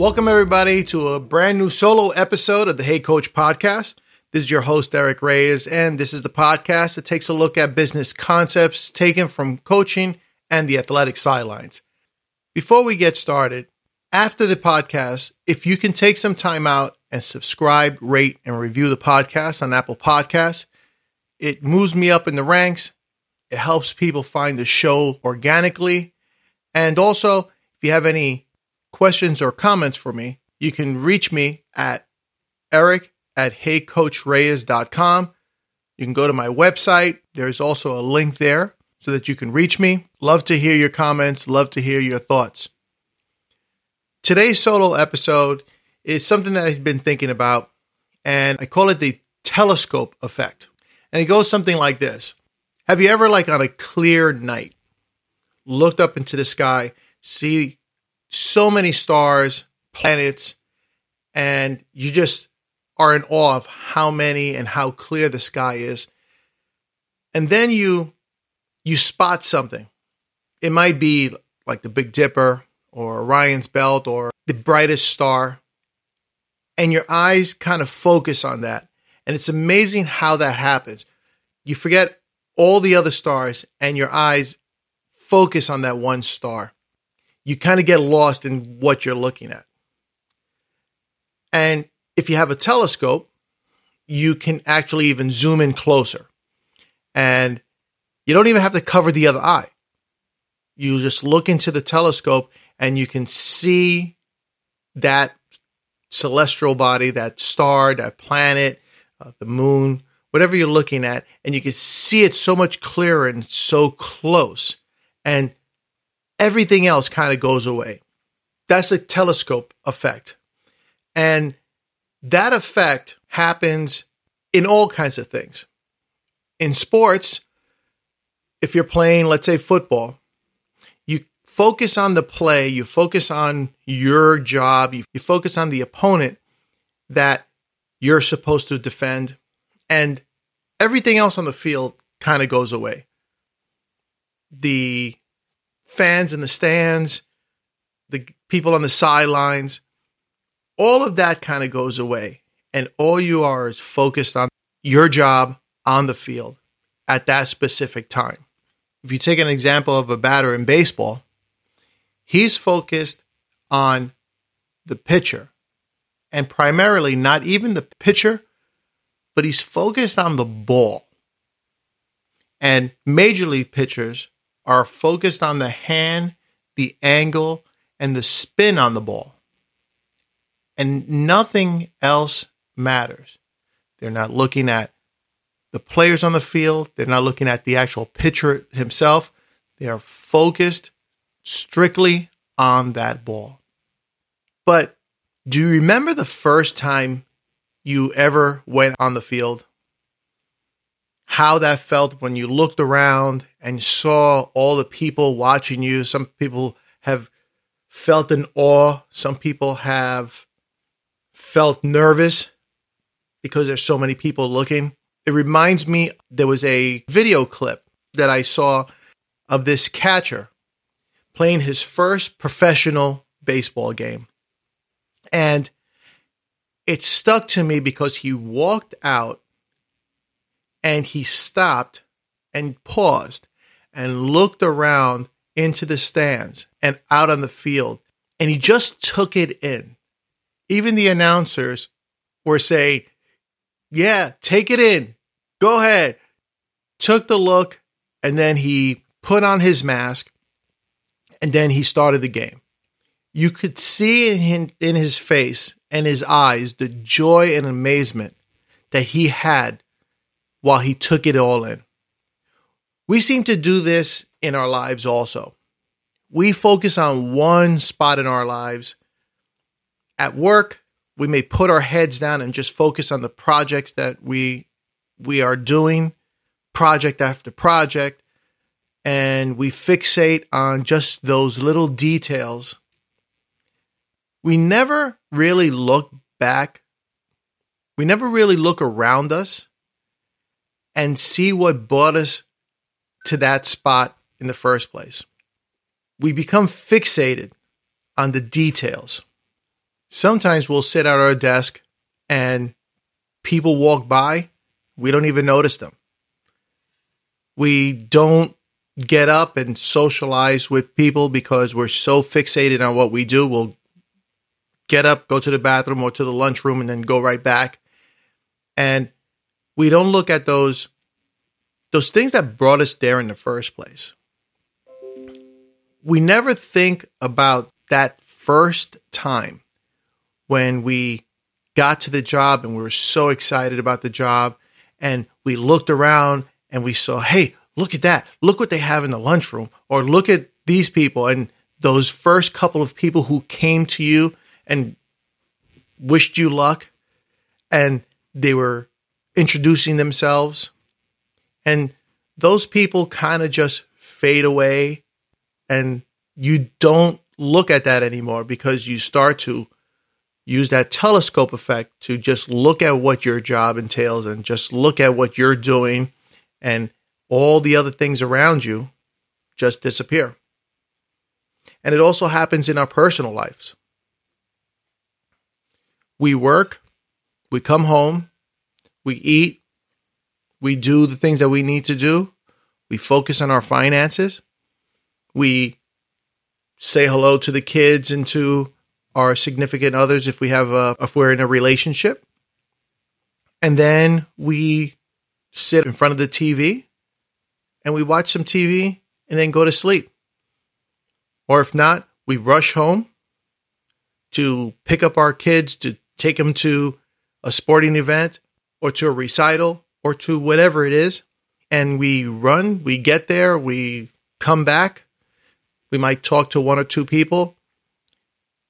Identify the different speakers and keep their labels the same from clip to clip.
Speaker 1: Welcome, everybody, to a brand new solo episode of the Hey Coach podcast. This is your host, Eric Reyes, and this is the podcast that takes a look at business concepts taken from coaching and the athletic sidelines. Before we get started, after the podcast, if you can take some time out and subscribe, rate, and review the podcast on Apple Podcasts, it moves me up in the ranks. It helps people find the show organically. And also, if you have any questions or comments for me, you can reach me at eric at heycoachreyes.com. You can go to my website. There's also a link there so that you can reach me. Love to hear your comments, love to hear your thoughts. Today's solo episode is something that I've been thinking about, and I call it the telescope effect. And it goes something like this Have you ever, like on a clear night, looked up into the sky, see so many stars, planets, and you just are in awe of how many and how clear the sky is. And then you you spot something. It might be like the Big Dipper or Orion's belt or the brightest star. And your eyes kind of focus on that. And it's amazing how that happens. You forget all the other stars and your eyes focus on that one star you kind of get lost in what you're looking at. And if you have a telescope, you can actually even zoom in closer. And you don't even have to cover the other eye. You just look into the telescope and you can see that celestial body, that star, that planet, uh, the moon, whatever you're looking at, and you can see it so much clearer and so close. And everything else kind of goes away. That's a telescope effect. And that effect happens in all kinds of things. In sports, if you're playing, let's say, football, you focus on the play, you focus on your job, you, you focus on the opponent that you're supposed to defend, and everything else on the field kind of goes away. The fans in the stands, the people on the sidelines, all of that kind of goes away. And all you are is focused on your job on the field at that specific time. If you take an example of a batter in baseball, he's focused on the pitcher and primarily not even the pitcher, but he's focused on the ball. And major league pitchers are focused on the hand, the angle, and the spin on the ball. And nothing else matters. They're not looking at the players on the field, they're not looking at the actual pitcher himself. They are focused strictly on that ball. But do you remember the first time you ever went on the field? How that felt when you looked around and saw all the people watching you. Some people have felt an awe, some people have felt nervous because there's so many people looking. It reminds me there was a video clip that I saw of this catcher playing his first professional baseball game. And it stuck to me because he walked out and he stopped and paused and looked around into the stands and out on the field. And he just took it in. Even the announcers were saying, Yeah, take it in. Go ahead. Took the look, and then he put on his mask, and then he started the game. You could see in, in his face and his eyes the joy and amazement that he had while he took it all in. We seem to do this in our lives also. We focus on one spot in our lives. At work, we may put our heads down and just focus on the projects that we we are doing, project after project, and we fixate on just those little details. We never really look back. We never really look around us and see what brought us to that spot in the first place. We become fixated on the details. Sometimes we'll sit at our desk and people walk by, we don't even notice them. We don't get up and socialize with people because we're so fixated on what we do. We'll get up, go to the bathroom or to the lunchroom, and then go right back. And we don't look at those those things that brought us there in the first place. We never think about that first time when we got to the job and we were so excited about the job and we looked around and we saw, hey, look at that. Look what they have in the lunchroom or look at these people and those first couple of people who came to you and wished you luck and they were introducing themselves and those people kind of just fade away and you don't look at that anymore because you start to use that telescope effect to just look at what your job entails and just look at what you're doing and all the other things around you just disappear. And it also happens in our personal lives. We work, we come home, we eat, we do the things that we need to do, we focus on our finances, we say hello to the kids and to our significant others if we have a if we're in a relationship. And then we sit in front of the TV and we watch some TV and then go to sleep. Or if not, we rush home to pick up our kids to take them to a sporting event or to a recital or to whatever it is. And we run, we get there, we come back. We might talk to one or two people,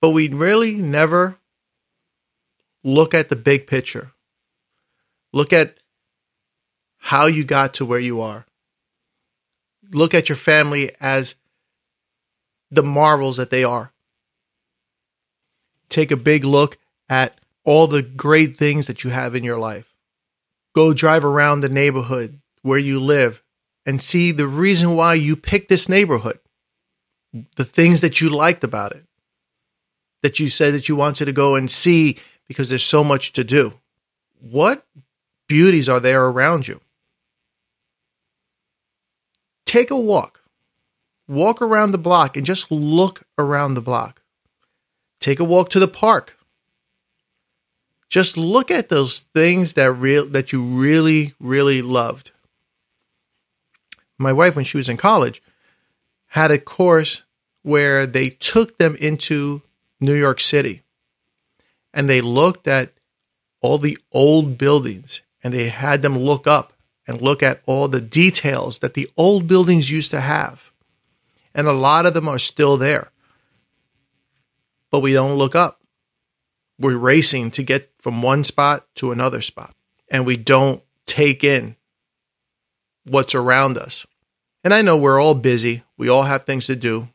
Speaker 1: but we really never look at the big picture. Look at how you got to where you are. Look at your family as the marvels that they are. Take a big look at all the great things that you have in your life. Go drive around the neighborhood where you live and see the reason why you picked this neighborhood, the things that you liked about it that you said that you wanted to go and see because there's so much to do. What beauties are there around you? Take a walk. Walk around the block and just look around the block. Take a walk to the park. Just look at those things that real that you really really loved. My wife when she was in college had a course where they took them into New York City. And they looked at all the old buildings and they had them look up and look at all the details that the old buildings used to have. And a lot of them are still there. But we don't look up. We're racing to get from one spot to another spot. And we don't take in what's around us. And I know we're all busy, we all have things to do,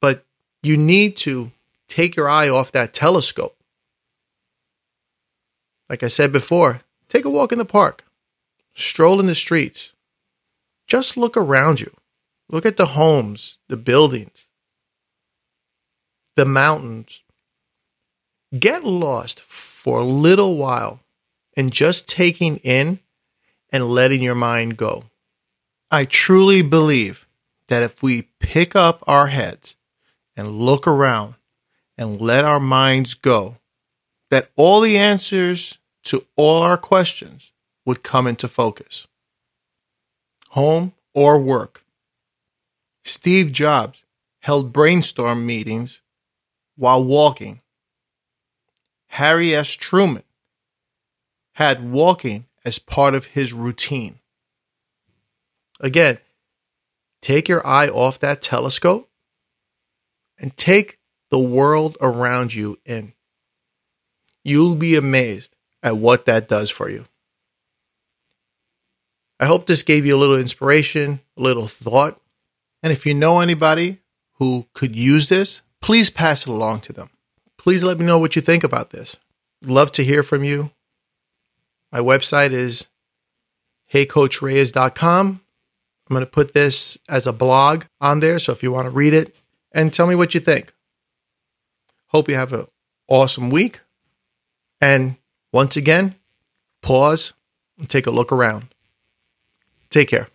Speaker 1: but you need to take your eye off that telescope. Like I said before, take a walk in the park, stroll in the streets. Just look around you. Look at the homes, the buildings, the mountains. Get lost for a little while and just taking in and letting your mind go. I truly believe that if we pick up our heads and look around and let our minds go, that all the answers to all our questions would come into focus. Home or work. Steve Jobs held brainstorm meetings while walking. Harry S. Truman had walking as part of his routine. Again, take your eye off that telescope and take the world around you in. You'll be amazed at what that does for you. I hope this gave you a little inspiration, a little thought. And if you know anybody who could use this, please pass it along to them. Please let me know what you think about this. Love to hear from you. My website is heycoachreyes.com. I'm going to put this as a blog on there. So if you want to read it and tell me what you think. Hope you have an awesome week. And once again, pause and take a look around. Take care.